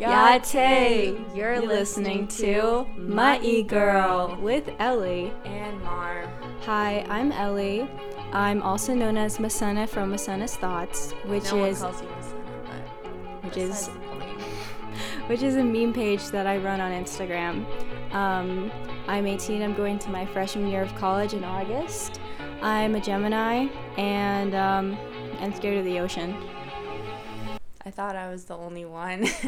Yá'át'ééh, you're listening to My E Girl with Ellie. and Mar. Hi, I'm Ellie. I'm also known as Masana from Masana's Thoughts, which no is one calls you Masana, which is which is a meme page that I run on Instagram. Um, I'm 18. I'm going to my freshman year of college in August. I'm a Gemini and um, I'm scared of the ocean. I thought I was the only one.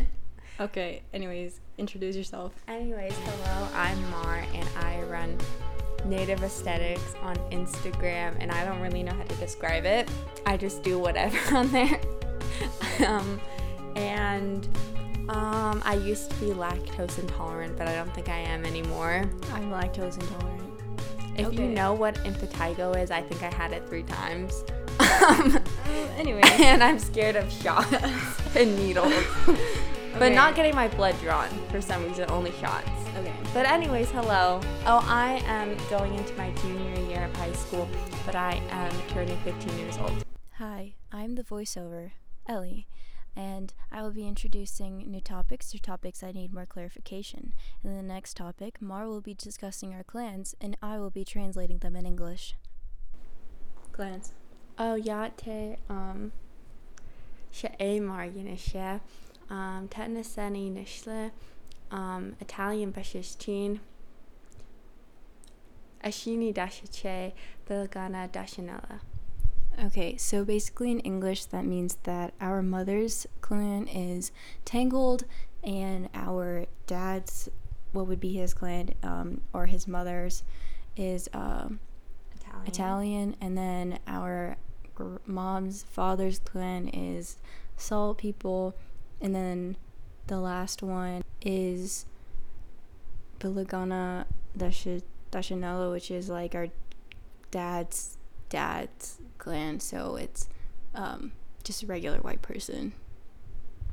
Okay. Anyways, introduce yourself. Anyways, hello, I'm Mar and I run Native Aesthetics on Instagram and I don't really know how to describe it. I just do whatever on there. um, and um, I used to be lactose intolerant, but I don't think I am anymore. I'm lactose intolerant. If you know what impetigo is, I think I had it three times. Um, Anyway, and I'm scared of shots and needles. But Okay. not getting my blood drawn for some reason, only shots. okay. But anyways, hello. Oh, I am going into my junior year of high school, but I am turning 15 years old. Hi, I'm the voiceover, Ellie, and I will be introducing new topics or topics I need more clarification. In the next topic, Mar will be discussing our clans, and I will be translating them in English. Clans. Oh, yá'át'ééh um she'e marginashe um tetnaseni nishle um Italian bashishtin ashini dashiche bilgana dashinella. Okay, so basically in English, that means that our mother's clan is Tangled, and our dad's, what would be his clan, um, or his mother's, is um, Italian. Italian, and then our gr- mom's father's clan is Salt people, and then the last one is Bilagana Dashi- Dashinella, which is like our dad's dad's clan. So it's um, just a regular white person.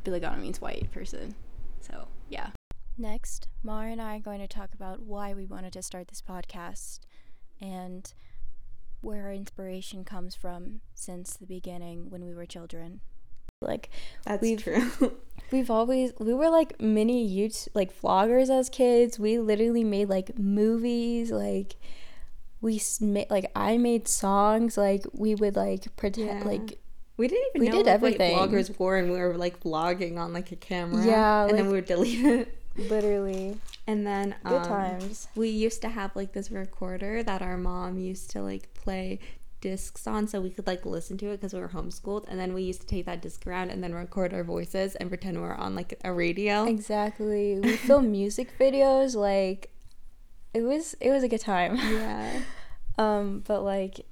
Bilagana means white person. So yeah. Next, Mar and I are going to talk about why we wanted to start this podcast and where our inspiration comes from since the beginning when we were children. Like That's We've- true. we've always we were like mini YouTube like vloggers as kids. We literally made like movies, like we made like I made songs, like we would like pretend Yeah. like We didn't even We know did what, everything. Like, vloggers were, and we were like vlogging on like a camera. Yeah, and then we would delete it. literally And then good um, times. We used to have like this recorder that our mom used to like play discs on so we could like listen to it because we were homeschooled and then we used to take that disc around and then record our voices and pretend we're on like a radio Exactly. We filmed music videos like it was it was a good time. yeah Um, but like,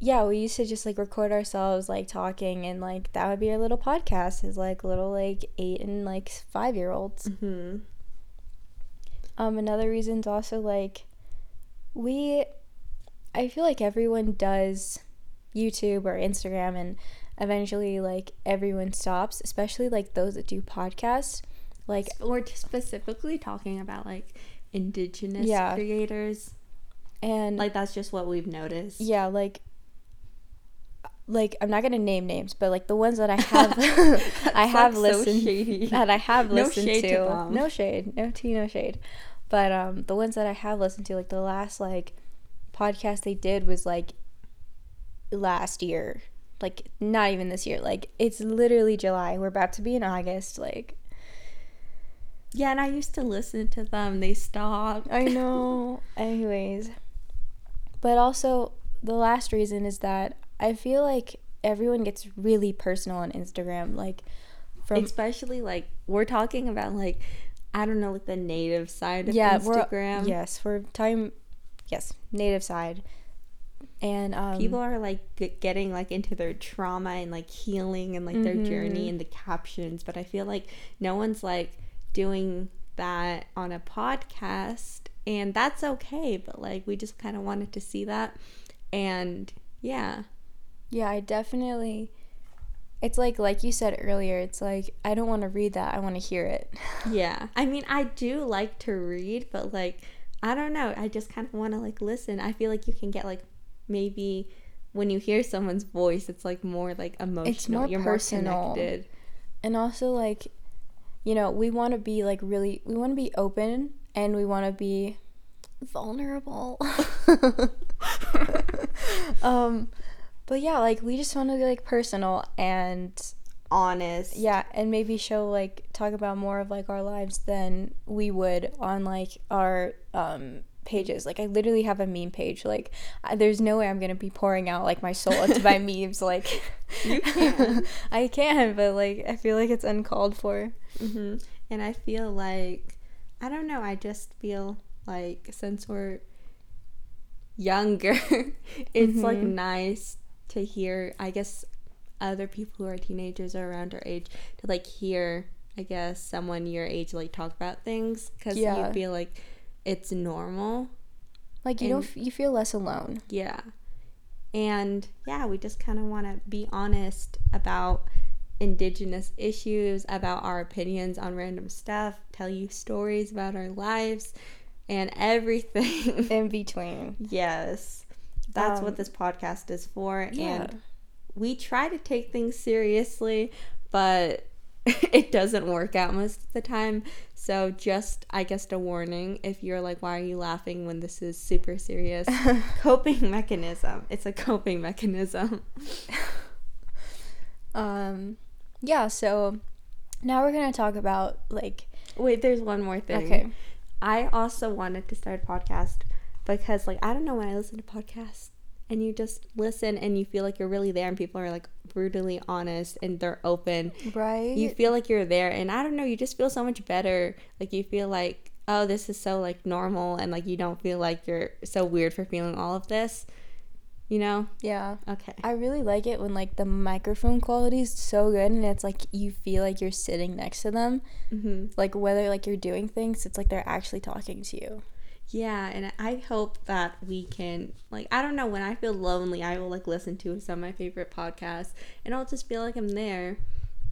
yeah, we used to just like record ourselves like talking, and like that would be our little podcast as like little like eight and like five year olds. hmm Um, another reason's also like we, I feel like everyone does YouTube or Instagram, and eventually like everyone stops, especially like those that do podcasts. Like we're specifically talking about like indigenous Yeah. creators and like that's just what we've noticed yeah, like like I'm not gonna name names, but like the ones that I have, I have like, listened shady. that I have No listened shade to. to no shade, no tea, no shade. But um, the ones that I have listened to, like the last like podcast they did was like last year, like not even this year. Like it's literally July. We're about to be in August. Like yeah and i used to listen to them they stopped I know. Anyways, but also the last reason is that I feel like everyone gets really personal on Instagram. Like from especially like we're talking about like I don't know like the native side of yeah, Instagram. we're yes, we're talking yes, native side, and um, People are like g- getting like into their trauma and like healing and like their journey in the captions, but I feel like no one's like doing that on a podcast and that's okay, but like we just kind of wanted to see that and yeah. yeah, I definitely. It's like like you said earlier. It's like I don't want to read that. I want to hear it. Yeah. I mean, I do like to read, but like I don't know. I just kind of want to like listen. I feel like you can get like maybe when you hear someone's voice, it's like more like emotional. It's more You're personal. more connected. and also like you know, we want to be like really, we want to be open and we want to be vulnerable. um, but yeah, like we just want to be like personal and Honest. yeah, and maybe show like talk about more of like our lives than we would on like our um pages. Like I literally have a meme page. Like I, there's no way I'm gonna be pouring out like my soul into my memes. Like You can. I can, but like I feel like it's uncalled for. hmm And I feel like, I don't know, I just feel like since we're younger, it's like Mhm. nice to hear, I guess, other people who are teenagers or around our age to like hear, I guess, someone your age like talk about things because Yeah. you feel like it's normal. Like you don't f- you feel less alone. Yeah. And yeah, we just kind of want to be honest about indigenous issues, about our opinions on random stuff, tell you stories about our lives and everything. In between. yes. That's Um, what this podcast is for. Yeah. And we try to take things seriously, but it doesn't work out most of the time. So, just I guess a warning if you're like, why are you laughing when this is super serious? coping mechanism. It's a coping mechanism. Um yeah, so now we're going to talk about like Wait, there's one more thing. okay. I also wanted to start a podcast because, like, I don't know when I listen to podcasts and you just listen and you feel like you're really there and people are like brutally honest and they're open. Right? You feel like you're there and I don't know, you just feel so much better. Like, you feel like, oh, this is so like normal and like you don't feel like you're so weird for feeling all of this. You know? yeah. Okay. I really like it when like the microphone quality is so good and it's like you feel like you're sitting next to them. hmm Like whether like you're doing things, it's like they're actually talking to you. Yeah, and I hope that we can like I don't know when I feel lonely, I will like listen to some of my favorite podcasts, and I'll just feel like I'm there.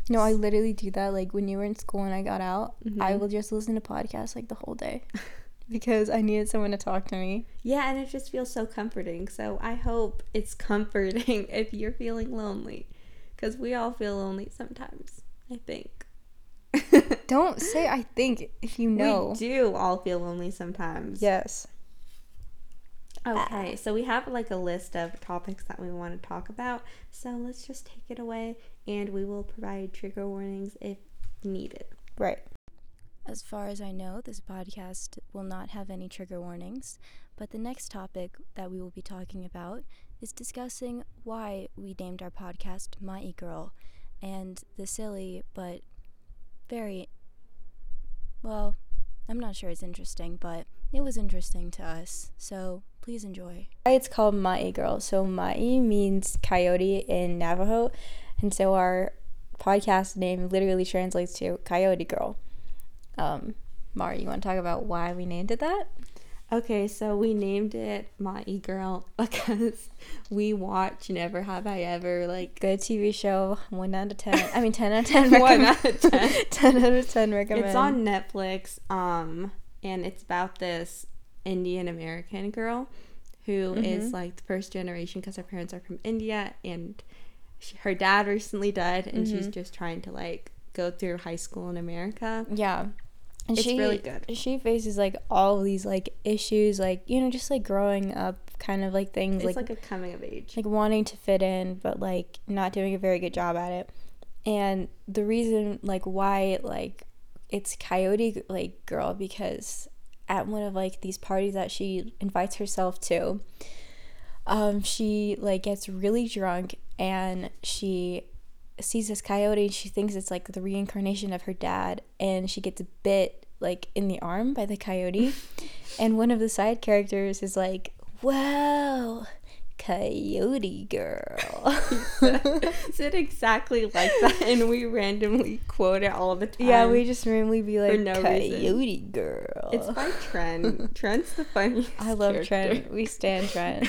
No, I literally do that. Like when you were in school and I got out, I Mhm. will just listen to podcasts like the whole day because I needed someone to talk to me. Yeah, and it just feels so comforting. So I hope it's comforting if you're feeling lonely, because we all feel lonely sometimes. I think. Don't say I think if you know. We do all feel lonely sometimes. Yes. Okay, so we have like a list of topics that we want to talk about. So let's just take it away and we will provide trigger warnings if needed. Right. As far as I know, this podcast will not have any trigger warnings, but the next topic that we will be talking about is discussing why we named our podcast My E Girl and the silly but very well, I'm not sure it's interesting, but it was interesting to us. So please enjoy. It's called Ma'ii Girl. So Ma'ii means coyote in Navajo, and so our podcast name literally translates to Coyote Girl. Um, Mari, you want to talk about why we named it that? Okay, so we named it My E Girl because we watch Never Have I Ever. Like, Good TV show. One out of ten. I mean, ten out of ten. One out of 10. ten out of ten. Recommend. it's on Netflix, um, and it's about this Indian American girl who is Mhm. like the first generation because her parents are from India, and she, her dad recently died, and she's Mhm. just trying to like go through high school in America. Yeah. And It's she really good. She faces like all these like issues, like you know, just like growing up, kind of like things It's like like, a coming of age. like wanting to fit in but like not doing a very good job at it and the reason like why like it's coyote like girl because at one of like these parties that she invites herself to um she like gets really drunk and she sees this coyote and she thinks it's like the reincarnation of her dad and she gets bit like in the arm by the coyote and one of the side characters is like wow coyote girl said exactly like that, and we randomly quote it all the time. yeah we just randomly be like no coyote reason. girl It's by Trent. Trent's the funniest. i love character. trent we stand trent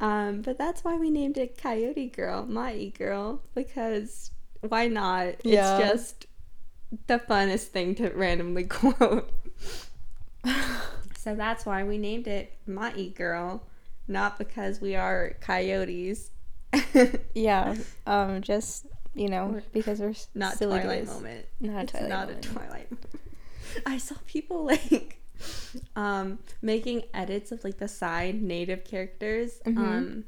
um, but that's why we named it Coyote Girl, Ma'ii girl, because why not? Yeah. It's just the funnest thing to randomly quote. so that's why we named it Ma'ii girl, not because we are coyotes. yeah um just you know, because we're Not silly Twilight moment. Not a it's Twilight not moment. a Twilight. I saw people like um making edits of like the side native characters. Mhm. Um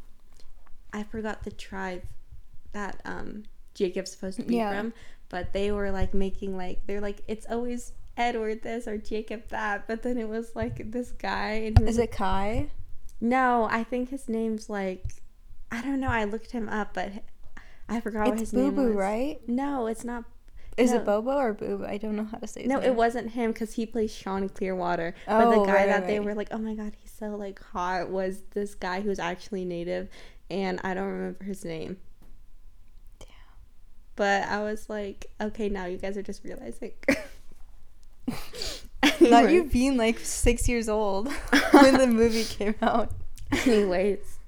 I forgot the tribe that um Jacob's supposed to be Yeah. from, but they were like making like they're like it's always Edward this or Jacob that, but then it was like this guy and Is it Kai? No, I think his name's like I don't know. I looked him up, but I forgot what his Boo name Boo, was. right? No, it's not. Is No. it Bobo or Boo? I don't know how to say. No, name. it wasn't him because he plays Sean Clearwater. Oh, but the Oh, guy right, that right, they were like, oh my god, he's so like hot, was this guy who's actually native, and I don't remember his name. Damn. But I was like, okay, now you guys are just realizing. Not you being like six years old when the movie came out. Anyways,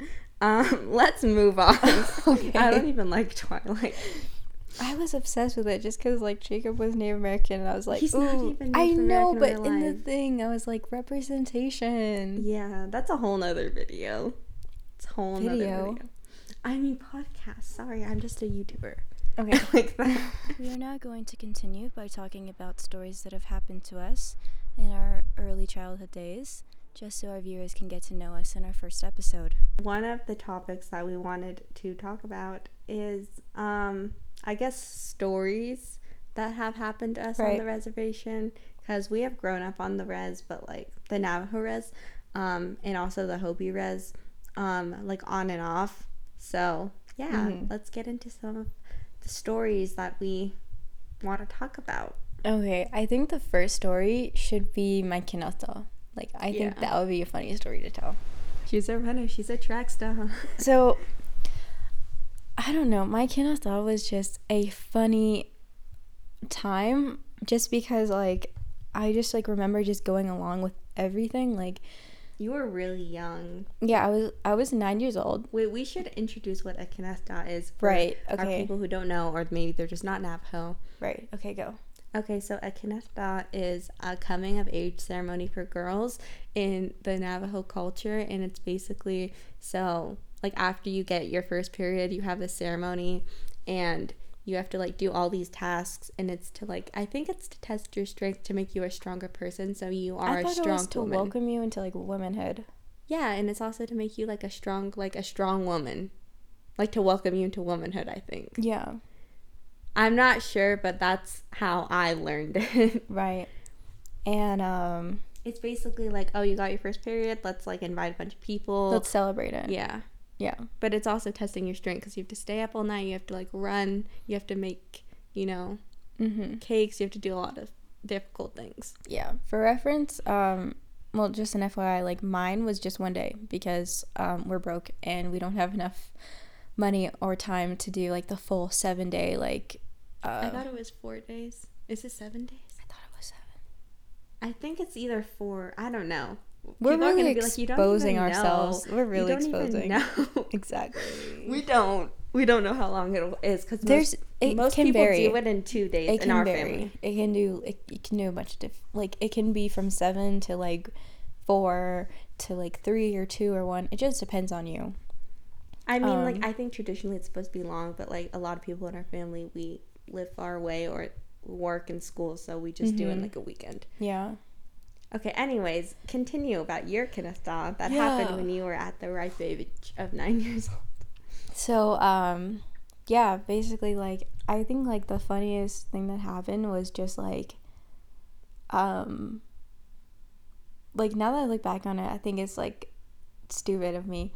um, let's move on. Okay. I don't even like Twilight. I was obsessed with it just because like Jacob was Native American, and I was like, He's Ooh, not even I Native know, American but in real in the thing, I was like representation. Yeah, that's a whole nother video. It's a whole nother Video? video. I mean podcast. Sorry, I'm just a YouTuber. Okay. like that. We are now going to continue by talking about stories that have happened to us in our early childhood days, just so our viewers can get to know us in our first episode. One of the topics that we wanted to talk about is, um, I guess, stories that have happened to us on the reservation. Because we have grown up on the res, but like the Navajo res, um, and also the Hopi res, um, like on and off. So yeah, Mhm. let's get into some of the stories that we want to talk about. Okay, I think the first story should be my Kinaaldá. Like, I think that would be a funny story to tell. She's a runner. She's a track star. So, I don't know. My Kinaaldá was just a funny time just because, like, I just, like, remember just going along with everything. Like, You were really young. yeah, I was, I was nine years old. Wait, we should introduce what a Kinaaldá is for Right, okay. people who don't know, or maybe they're just not Navajo. Right. Okay, go. Okay, so a Kinaaldá is a coming of age ceremony for girls in the Navajo culture, and it's basically so like after you get your first period, you have this ceremony, and you have to like do all these tasks, and it's to like I think it's to test your strength to make you a stronger person, so you are I a thought it strong was to woman. welcome you into, like, womanhood. Yeah, and it's also to make you like a strong like a strong woman. Like to welcome you into womanhood, I think. Yeah. I'm not sure, but that's how I learned it. Right. And, um, it's basically like, oh, you got your first period, let's like invite a bunch of people. let's celebrate it. yeah. Yeah. But it's also testing your strength because you have to stay up all night, you have to like run, you have to make, you know, Mm-hmm. cakes, you have to do a lot of difficult things. Yeah. For reference, um, well, just an FYI, like mine was just one day because um, we're broke and we don't have enough money or time to do like the full seven day like. Uh, I thought it was four days. Is it seven days? I thought it was seven. I think it's either four. I don't know. We're really gonna be like, "You don't exposing even know. ourselves. We're really exposing. know." Exactly. we don't. We don't know how long it is because There's most, it most can people vary. do it in two days it in can our vary. family. It can do it, it can do a bunch of diff- like it can be from seven to like four to like three or two or one. It just depends on you. I mean, Um, like I think traditionally it's supposed to be long, but like a lot of people in our family, we live far away or work and school, so we just do it in Mhm. like a weekend. Yeah. Okay. Anyways, continue about your Kinaaldá that Yeah. happened when you were at the ripe age of nine years old. So, um, yeah, basically, like, I think, like, the funniest thing that happened was just, like, um, like, now that I look back on it, I think it's, like, stupid of me.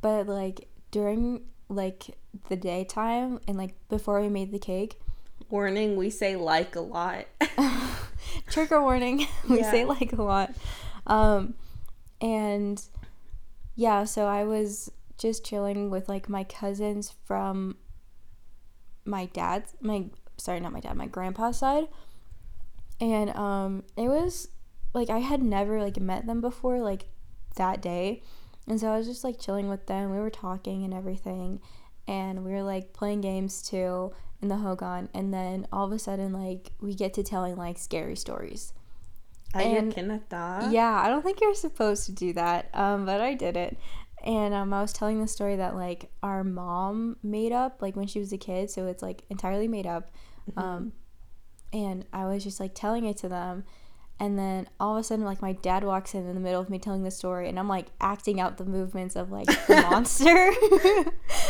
But, like, during, like, the daytime and, like, before we made the cake, Warning: We say like a lot. trigger warning. We Yeah. say like a lot. Um and yeah so i was just chilling with like my cousins from my dad's my sorry not my dad my grandpa's side. And um it was like i had never like met them before like that day. And so i was just like chilling with them. We were talking and everything. And we were like playing games too in the hogan and then all of a sudden like we get to telling like scary stories At your And- Kinaaldá. yeah, I don't think you're supposed to do that, um, but I did it. and um, I was telling the story that like our mom made up like when she was a kid, so it's like entirely made up. Um, and I was just like telling it to them, and then all of a sudden like my dad walks in in the middle of me telling the story, and I'm like acting out the movements of like the monster.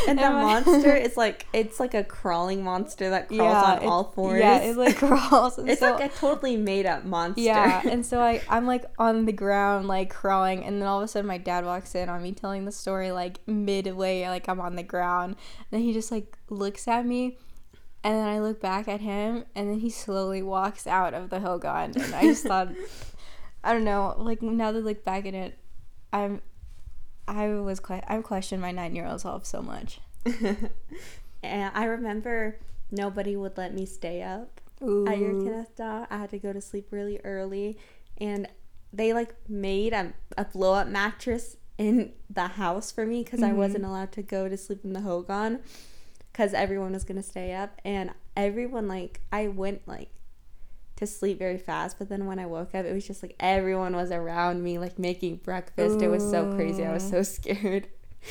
And the monster is like it's like a crawling monster that crawls on it- all fours. Yeah, it like crawls. and it's so- like a totally made up monster. Yeah, and so I I'm like on the ground like crawling, and then all of a sudden my dad walks in on me telling the story like midway, like I'm on the ground, and then he just like looks at me, and then I look back at him, and then he slowly walks out of the Hogan, and I just thought, I don't know, like now that I look back at it, I'm. I was que- I've questioned my nine year old self so much. and I remember nobody would let me stay up at your Ooh. Kinaaldá. I had to go to sleep really early, and they like made a, a blow up mattress in the house for me because I Mhm. wasn't allowed to go to sleep in the Hogan because everyone was gonna stay up, and everyone like I went like to sleep very fast, but then when I woke up, it was just like everyone was around me, like making breakfast. It was so crazy. I was so scared.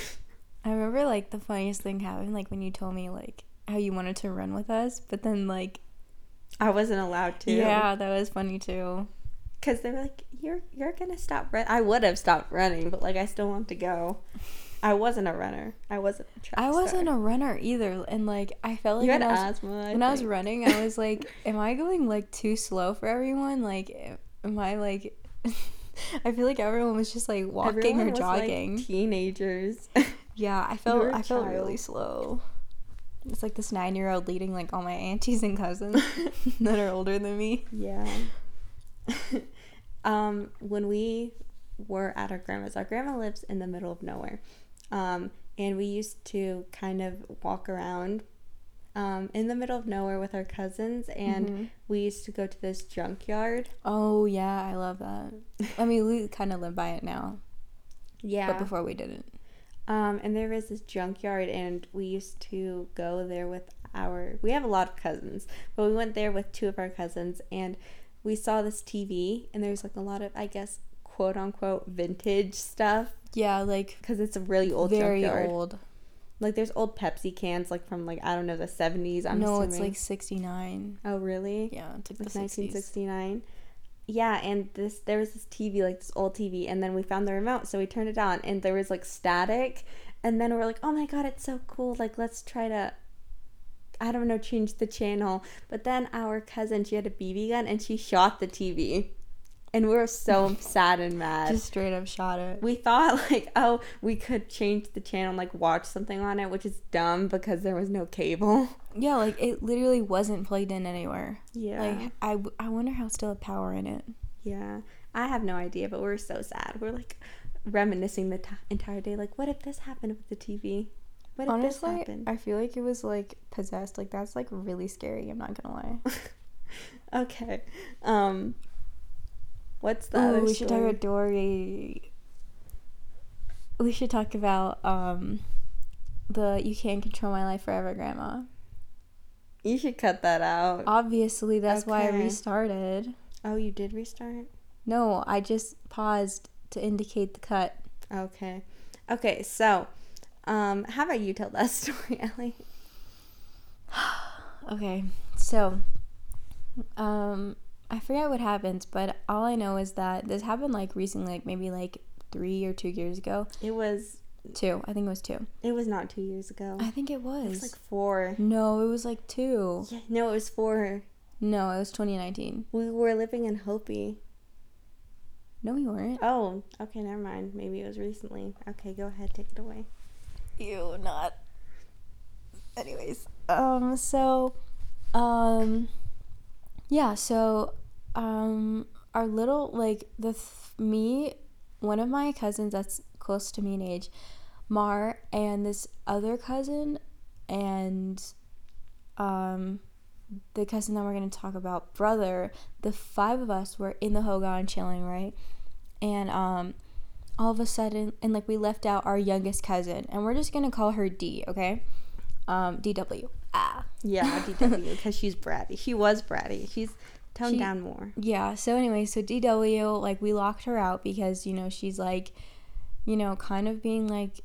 I remember like the funniest thing happened like when you told me like how you wanted to run with us, but then like I wasn't allowed to. yeah, that was funny too. because they were like, "You're you're gonna stop run." I would have stopped running, but like I still want to go. I wasn't a runner. I wasn't. A I wasn't star. a runner either, and like I felt like You had when, I was, asthma. I when I was running, I was like, "Am I going like too slow for everyone? Like, am I like?" I feel like everyone was just like walking Everyone or was, like, jogging. teenagers. yeah, I felt I felt really slow. It's like this nine year old leading like all my aunties and cousins that are older than me. yeah. um, when we were at our grandma's, our grandma lives in the middle of nowhere, um, and we used to kind of walk around. Um, in the middle of nowhere with our cousins, and Mhm. we used to go to this junkyard. Oh yeah, I love that. I mean, we kind of live by it now, Yeah, but before we didn't. Um, and there was this junkyard, and we used to go there with our. We have a lot of cousins, but we went there with two of our cousins, and we saw this TV, and there's like a lot of, I guess, quote unquote vintage stuff Yeah, like because it's a really old very junkyard. old. Like there's old Pepsi cans, like from like I don't know the 70s. I'm no, assuming. it's like sixty nine. oh really? Yeah, it's like Like 1969. Yeah, and this there was this TV, like this old TV, and then we found the remote, so we turned it on, and there was like static, and then we're like, oh my god, it's so cool! Like let's try to, I don't know, change the channel. But then our cousin, she had a BB gun, and she shot the TV, and we were so sad and mad. Just straight up shot it. we thought like, oh, we could change the channel, and, like watch something on it, which is dumb because there was no cable. Yeah, like it literally wasn't plugged in anywhere. Yeah. Like I, I wonder how still had power in it. Yeah, I have no idea, but we're so sad. We're like reminiscing the t- entire day. Like, what if this happened with the TV? What if this Honestly, happened? I feel like it was like possessed. Like that's like really scary. I'm not gonna lie. okay. Um, what's the Ooh, other we should talk about Dory. We should talk about um, the "You Can't Control My Life Forever" grandma. You should cut that out. Obviously, that's why I restarted. oh, you did restart. No, I just paused to indicate the cut. Okay. Okay. So, um, how about you tell that story, Ellie? Okay, so um, I forget what happens, but all I know is that this happened like recently, like maybe like three or two years ago. It was. Two, I think it was two. It was not two years ago. I think it It was. was like four. no, it was like two. Yeah, no, it was four. No, it was 2019. We were living in Hopi. No, we weren't. Oh, okay, never mind. Maybe it was recently. Okay, go ahead, take it away. You not. Anyways, um, so, um, yeah, so, um, our little like the th- me, one of my cousins that's close to me in age, Mar, and this other cousin, and, um, the cousin that we're gonna talk about, brother. The five of us were in the Hogan chilling, right, and um all of a sudden and like we left out our youngest cousin and we're just gonna call her d okay um dw ah Yeah, DW, because she's bratty. She was bratty. She's toned She- down more. yeah so anyway so dw like we locked her out because you know she's like you know, kind of being like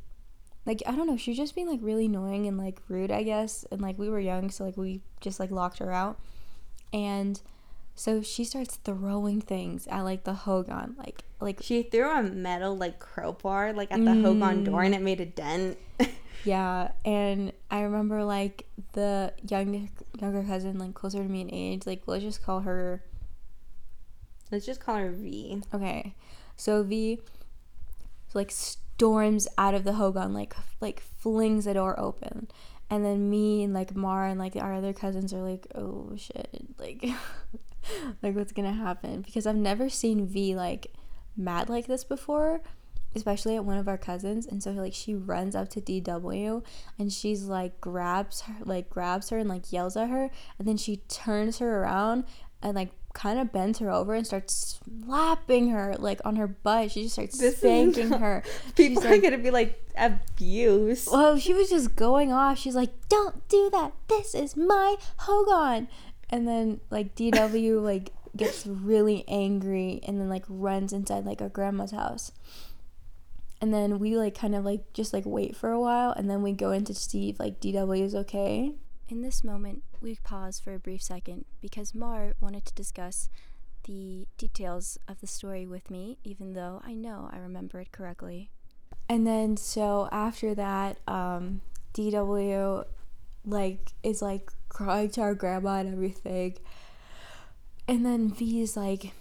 like I don't know, she's just being like really annoying and like rude, I guess. And like we were young, so like we just like locked her out. And so she starts throwing things at like the Hogan, like like She threw a metal like crowbar like at the Hogan door and it made a dent. yeah. And I remember like the young younger cousin, like closer to me in age, like let's just call her Let's just call her V. okay. So V like storms out of the Hogan, like like flings the door open. And then me and like Mara and like our other cousins are like, oh shit, like like what's gonna happen? Because I've never seen V like mad like this before, especially at one of our cousins. And so like she runs up to DW and she's like grabs her like grabs her and like yells at her and then she turns her around and like kind of bends her over and starts slapping her like on her butt. She just starts This spanking her. People She's are like- gonna be like abuse. Well, she was just going off. She's like, "Don't do that. This is my Hogan." And then like DW like gets really angry and then like runs inside like our grandma's house. And then we like kind of like just like wait for a while and then we go in to see if like DW is okay. In this moment, we pause for a brief second because Mar wanted to discuss the details of the story with me, even though I know I remember it correctly. And then so after that, um, DW like is like crying to our grandma and everything. And then V is like,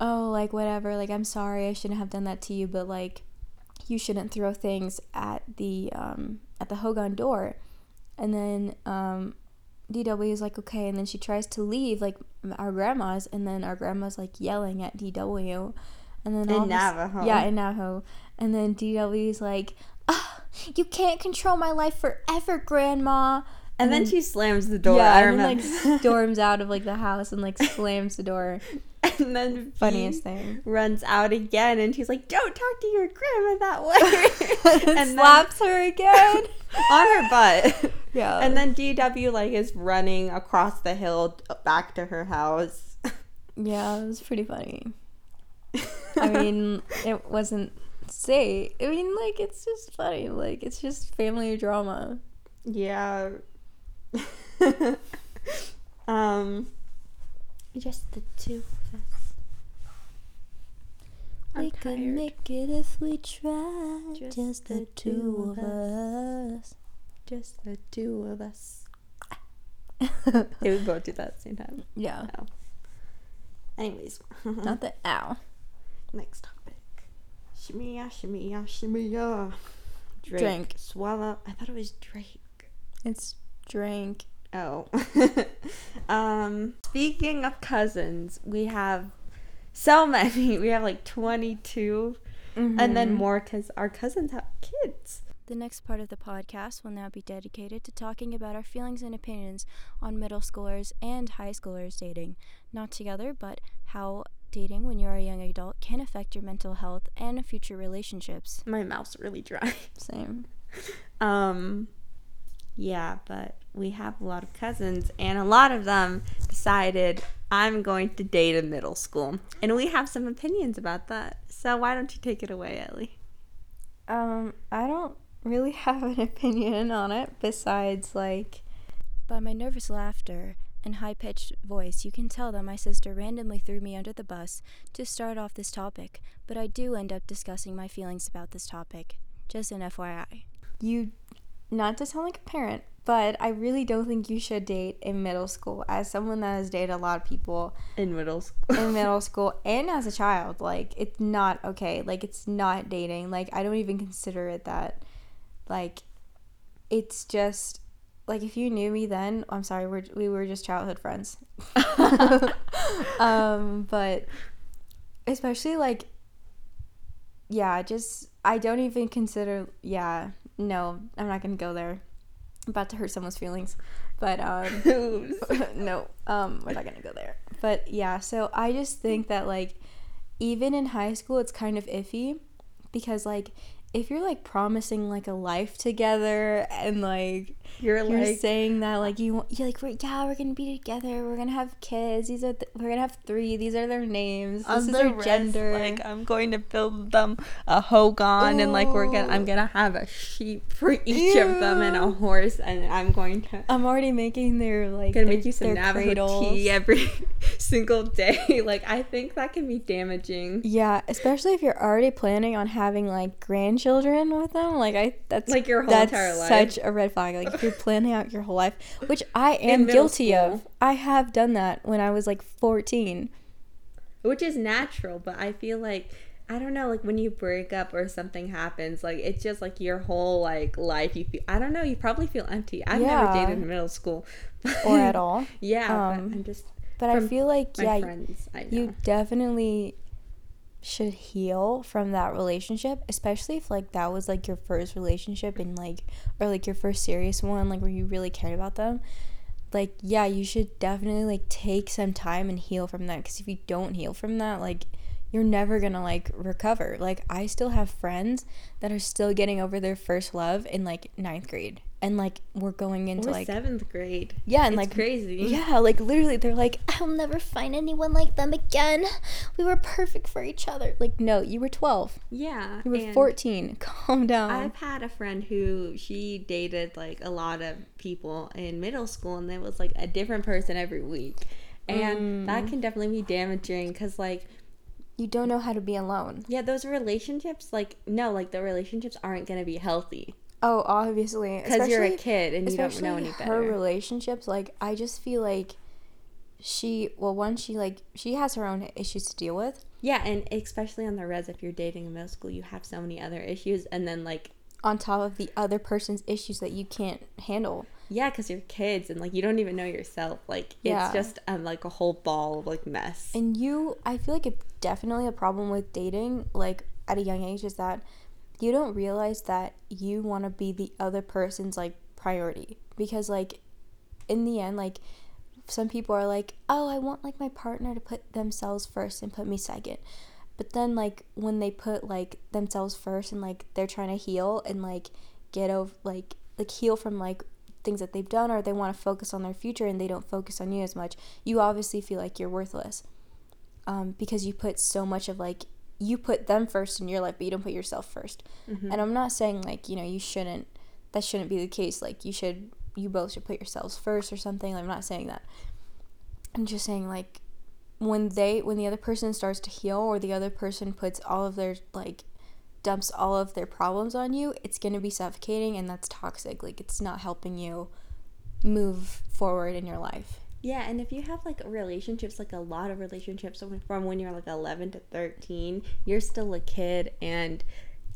Oh, like whatever, like I'm sorry, I shouldn't have done that to you, but like you shouldn't throw things at the um at the Hogan door. And then um DW is like, okay, and then she tries to leave like our grandma's and then our grandma's like yelling at DW. And then In of a s- Navajo. Yeah, in Navajo. And then DW is like, ah, you can't control my life forever, Grandma. And then then- she slams the door. yeah, I and remember. then like storms out of like the house and like slams the door. and then Funniest thing. runs out again, and she's like, "Don't talk to your grandma that way." and then- slaps her again. on her butt. Yeah. And then DW like is running across the hill back to her house. yeah, it was pretty funny. I mean, it wasn't say. I mean, like it's just funny. Like it's just family drama. yeah. um, just the two of us. I'm we could tired. make it if we tried. Just Just, the the two of us. Just the two of us. They would both do that at the same time. yeah. Anyways, Not the ow. next topic. Shimmy ya, shimmy ya, shimmy ya. Drake. Drink. Swallow. I thought it was Drake. It's drink. Oh. um, speaking of cousins, we have so many. We have like 22 and then Mhm. more because our cousins have kids. The next part of the podcast will now be dedicated to talking about our feelings and opinions on middle schoolers and high schoolers dating. Not together, but how dating when you're a young adult can affect your mental health and future relationships. My mouth's really dry. Same. Um, yeah, but we have a lot of cousins, and a lot of them decided I'm going to date in middle school, and we have some opinions about that. So why don't you take it away, Ellie? Um, I don't really have an opinion on it besides like By my nervous laughter and high pitched voice, you can tell that my sister randomly threw me under the bus to start off this topic, but I do end up discussing my feelings about this topic. Just an FYI. you not to sound like a parent, but I really don't think you should date in middle school as someone that has dated a lot of people In middle school. in middle school and as a child. Like it's not okay. Like it's not dating. Like I don't even consider it that. Like it's just like if you knew me then, I'm sorry, we're, we were just childhood friends. um, but especially like yeah, just I don't even consider yeah, no, I'm not gonna go there. I'm about to hurt someone's feelings. But um no, um, we're not gonna go there. But yeah, so I just think that like even in high school it's kind of iffy because like if you're like promising like a life together and like You're you're like saying that like you want you're like we're, yeah we're gonna be together. We're gonna have kids. These are th- we're gonna have three. These are their names. This is their wrist, gender. Like I'm going to build them a hogan, and like we're gonna, I'm gonna have a sheep for each of them and a horse, and I'm going to I'm already making their like gonna their, make you some Navajo cradles. tea every single day. Like I think that can be damaging. Yeah, especially if you're already planning on having like grandchildren with them. Like I, that's Like your whole that's entire life. such a red flag. Like if you're planning out your whole life, which I am guilty of. I have done that when I was like 14. which is natural but i feel like i don't know like when you break up or something happens like it's just like your whole like life you feel i don't know you probably feel empty i've never dated in middle school Or at all. yeah Um, but i'm just But I feel like yeah, friends you definitely should heal from that relationship, especially if like that was like your first relationship and like or like your first serious one, like where you really cared about them. Like yeah, you should definitely like take some time and heal from that because if you don't heal from that, like you're never gonna like recover. Like I still have friends that are still getting over their first love in like ninth grade, and like we're going into like seventh grade yeah, and it's like crazy yeah, like literally, they're like, I'll never find anyone like them again. We were perfect for each other. Like, no, you were 12. yeah You were 14. Calm down. I've had a friend who she dated like a lot of people in middle school, and it was like a different person every week, and that Mm. can definitely be damaging because like you don't know how to be alone. Yeah, those relationships, like no, like the relationships aren't gonna be healthy Oh, obviously. because you're a kid and you don't know any her relationships like i just feel like she well one she like she has her own issues to deal with yeah, and especially on the res, if you're dating in middle school, you have so many other issues, and then like on top of the other person's issues that you can't handle yeah, because you're kids and like you don't even know yourself. Like Yeah. it's just um, like a whole ball of like mess. And you, I feel like it's definitely a problem with dating, like at a young age, is that you don't realize that you want to be the other person's like priority. Because, like, in the end, like, some people are like, oh, I want like my partner to put themselves first and put me second. But then, like, when they put like themselves first and like they're trying to heal and like get over, like, like heal from like things that they've done or they want to focus on their future and they don't focus on you as much, you obviously feel like you're worthless um, because you put so much of like you put them first in your life, but you don't put yourself 1st Mhm. And I'm not saying like you know you shouldn't. That shouldn't be the case. Like you should, you both should put yourselves first or something. I'm not saying that. I'm just saying like when they when the other person starts to heal or the other person puts all of their like dumps all of their problems on you, it's gonna be suffocating and that's toxic. Like it's not helping you move forward in your life. Yeah, and if you have like relationships, like a lot of relationships from- when you're like 11 to 13, you're still a kid and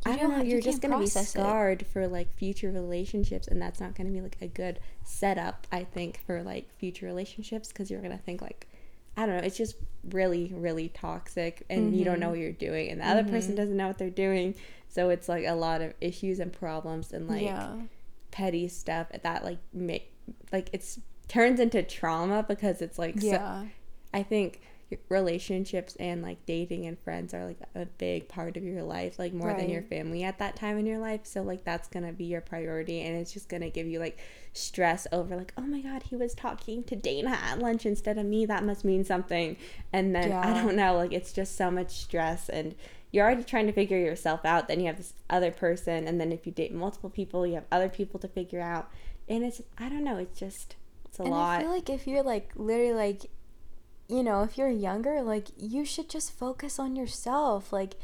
You I don't know, have- you you're just going to be process it. scarred for like future relationships and that's not going to be like a good setup, I think, for like future relationships because you're going to think like I don't know, it's just really really toxic and you don't know Mhm. what you're doing and the other person Mhm. doesn't know what they're doing. So it's like a lot of issues and problems and like yeah. petty stuff that like make like it's turns into trauma because it's like so- Yeah. I think relationships and like dating and friends are like a big part of your life like more than your family at that time in your life. So like that's gonna be your priority and it's just gonna give you like stress over like oh my god he was talking to dana at lunch instead of me. That must mean something. And then i don't know like it's just so much stress and you're already trying to figure yourself out. Then you have this other person and then if you date multiple people you have other people to figure out. And it's i don't know it's just it's a and lot I feel like if you're like literally like, you know, if you're younger, like you should just focus on yourself. Like,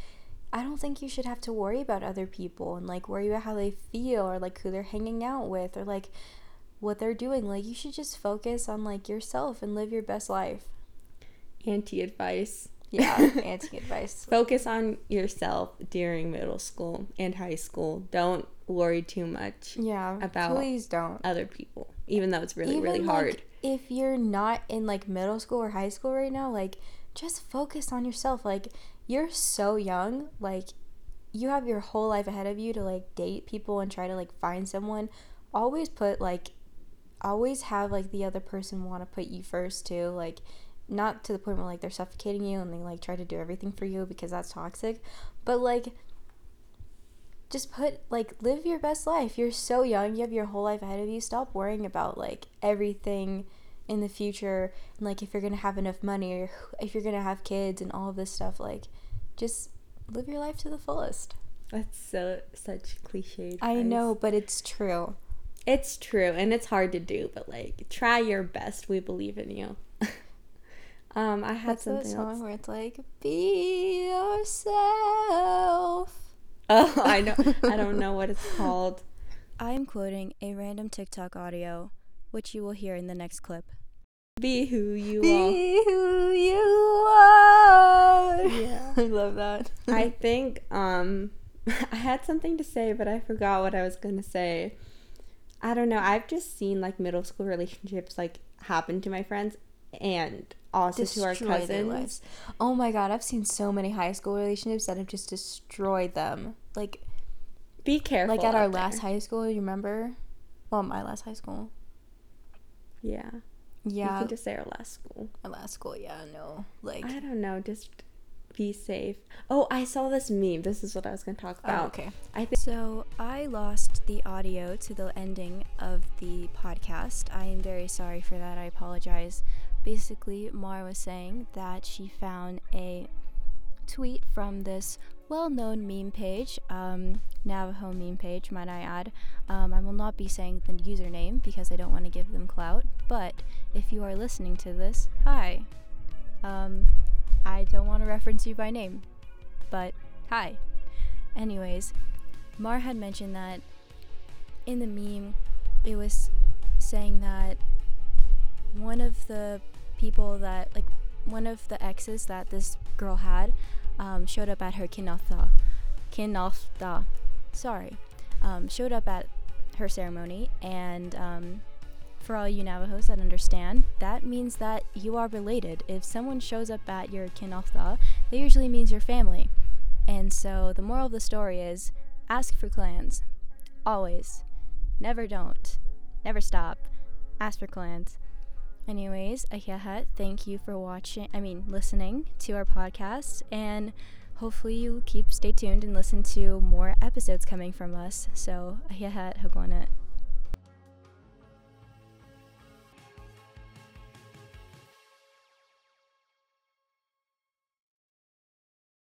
I don't think you should have to worry about other people and like worry about how they feel or like who they're hanging out with or like what they're doing. Like, you should just focus on like yourself and live your best life. anti advice Yeah, anti advice. focus on yourself during middle school and high school. Don't worry too much Yeah, About- please don't. other people, even though it's really Even, really like, hard. if you're not in like middle school or high school right now, like just focus on yourself. Like you're so young, like you have your whole life ahead of you to like date people and try to like find someone. Always put like always have like the other person want to put you first too. Like not to the point where like they're suffocating you and they like try to do everything for you because that's toxic, but like just put like live your best life. You're so young. You have your whole life ahead of you. Stop worrying about like everything in the future and like if you're going to have enough money or if you're going to have kids and all of this stuff like just live your life to the fullest. That's so such cliche. I advice. know, but it's true. It's true and it's hard to do, but like try your best. We believe in you. um I had That's that something song else. where it's like be yourself. Oh, I know. I don't know what it's called. I am quoting a random TikTok audio, which you will hear in the next clip. Be who you are. Be who you are. Yeah. I love that. I think um I had something to say, but I forgot what I was gonna say. I don't know. I've just seen like middle school relationships like happen to my friends and also to our cousins. Oh my god, I've seen so many high school relationships that have just destroyed them. Like Be careful. like at our last there. high school, you remember? Well, my last high school. Yeah. You Yeah, can just say our last school. my last school. Yeah, no. Like I don't know. Just be safe. Oh, I saw this meme. This is what I was gonna talk oh, about. okay. I think So I lost the audio to the ending of the podcast. I am very sorry for that. I apologize. Basically, Mara was saying that she found a tweet from this well-known meme page, um, Navajo meme page, might I add. Um, I will not be saying the username because I don't want to give them clout. But if you are listening to this, hi. Um, I don't want to reference you by name, but hi. Anyways, Mar had mentioned that in the meme, it was saying that one of the people that, like, one of the exes that this girl had um, showed up at her Kinaaldá. Kinaaldá. Sorry. Um, showed up at her ceremony, and um, for all you Navajos that understand, that means that you are related. If someone shows up at your Kinaaldá, that usually means your family. And so the moral of the story is ask for clans. Always. Never don't. Never stop. Ask for clans. Anyways, Ahéhee', thank you for watching, I mean, listening to our podcast. And hopefully you keep stay tuned and listen to more episodes coming from us. So, Ahéhee', Hágoónee'.